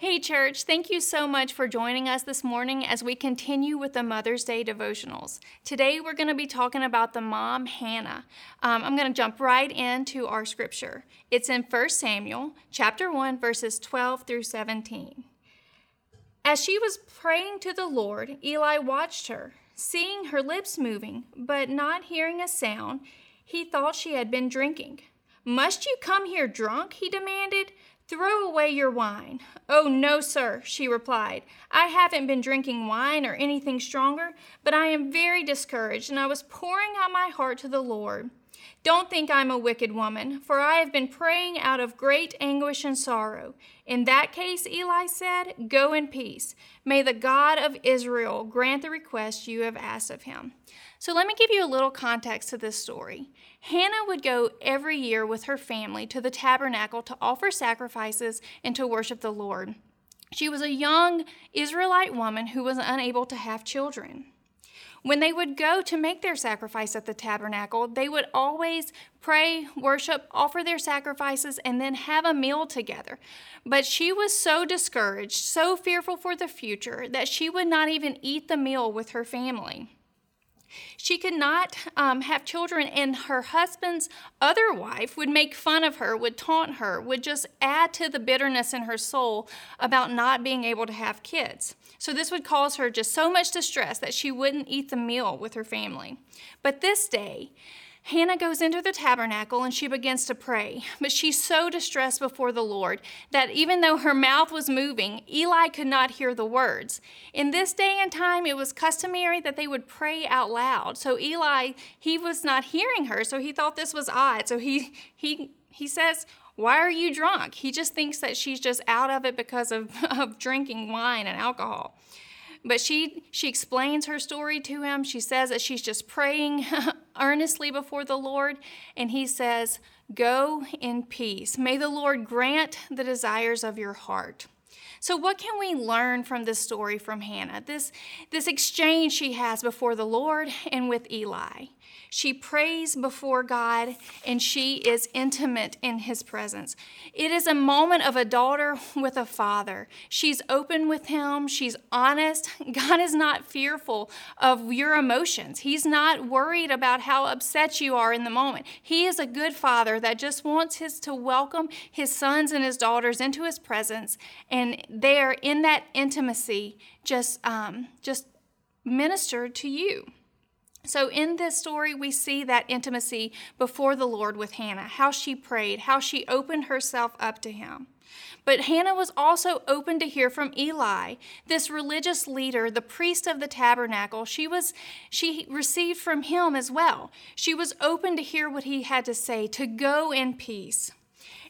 Hey, church, thank you so much for joining us this morning as we continue with the Mother's Day devotionals. Today, we're going to be talking about the mom, Hannah. Um, I'm going to jump right into our scripture. It's in 1 Samuel chapter 1, verses 12 through 17. As she was praying to the Lord, Eli watched her. Seeing her lips moving, but not hearing a sound, he thought she had been drinking. Must you come here drunk? he demanded. Throw away your wine. Oh, no, sir, she replied. I haven't been drinking wine or anything stronger, but I am very discouraged, and I was pouring out my heart to the Lord. Don't think I'm a wicked woman, for I have been praying out of great anguish and sorrow. In that case, Eli said, Go in peace. May the God of Israel grant the request you have asked of him. So let me give you a little context to this story. Hannah would go every year with her family to the tabernacle to offer sacrifices and to worship the Lord. She was a young Israelite woman who was unable to have children. When they would go to make their sacrifice at the tabernacle, they would always pray, worship, offer their sacrifices, and then have a meal together. But she was so discouraged, so fearful for the future, that she would not even eat the meal with her family. She could not um, have children, and her husband's other wife would make fun of her, would taunt her, would just add to the bitterness in her soul about not being able to have kids. So, this would cause her just so much distress that she wouldn't eat the meal with her family. But this day, Hannah goes into the tabernacle and she begins to pray, but she's so distressed before the Lord that even though her mouth was moving, Eli could not hear the words. In this day and time, it was customary that they would pray out loud. So Eli, he was not hearing her, so he thought this was odd. So he he he says, why are you drunk? He just thinks that she's just out of it because of, of drinking wine and alcohol. But she she explains her story to him. She says that she's just praying earnestly before the Lord, and he says, "Go in peace. May the Lord grant the desires of your heart." So what can we learn from this story from Hannah? This this exchange she has before the Lord and with Eli. She prays before God and she is intimate in his presence. It is a moment of a daughter with a father. She's open with him, she's honest. God is not fearful of your emotions, He's not worried about how upset you are in the moment. He is a good father that just wants his to welcome his sons and his daughters into his presence and there in that intimacy just um, just minister to you. So, in this story, we see that intimacy before the Lord with Hannah, how she prayed, how she opened herself up to him. But Hannah was also open to hear from Eli, this religious leader, the priest of the tabernacle. She was she received from him as well. She was open to hear what he had to say, to go in peace.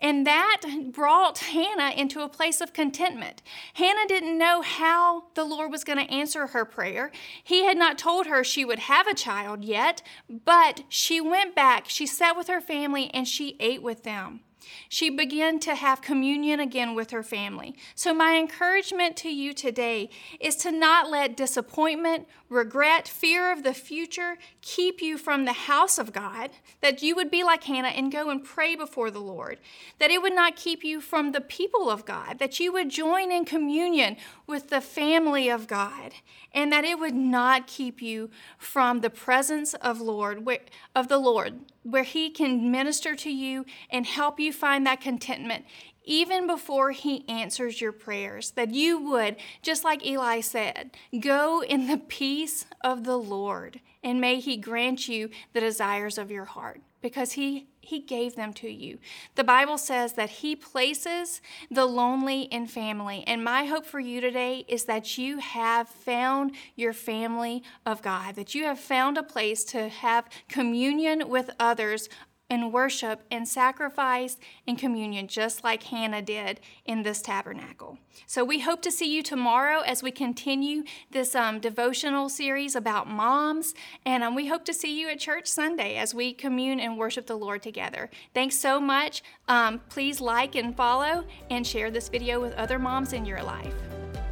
And that brought Hannah into a place of contentment. Hannah didn't know how the Lord was going to answer her prayer. He had not told her she would have a child yet, but she went back, she sat with her family, and she ate with them. She began to have communion again with her family. So, my encouragement to you today is to not let disappointment, regret, fear of the future keep you from the house of God, that you would be like Hannah and go and pray before the Lord, that it would not keep you from the people of God, that you would join in communion with the family of God, and that it would not keep you from the presence of Lord of the Lord where he can minister to you and help you find that contentment even before he answers your prayers, that you would, just like Eli said, go in the peace of the Lord, and may he grant you the desires of your heart because he he gave them to you. The Bible says that he places the lonely in family. And my hope for you today is that you have found your family of God, that you have found a place to have communion with others and worship and sacrifice and communion, just like Hannah did in this tabernacle. So we hope to see you tomorrow as we continue this um, devotional series about moms. And um, we hope to see you at church Sunday as we commune and worship the Lord together. Thanks so much. Um, please like and follow and share this video with other moms in your life.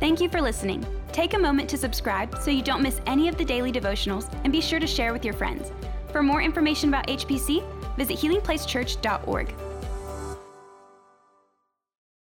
Thank you for listening. Take a moment to subscribe so you don't miss any of the daily devotionals and be sure to share with your friends. For more information about HPC, visit healingplacechurch.org.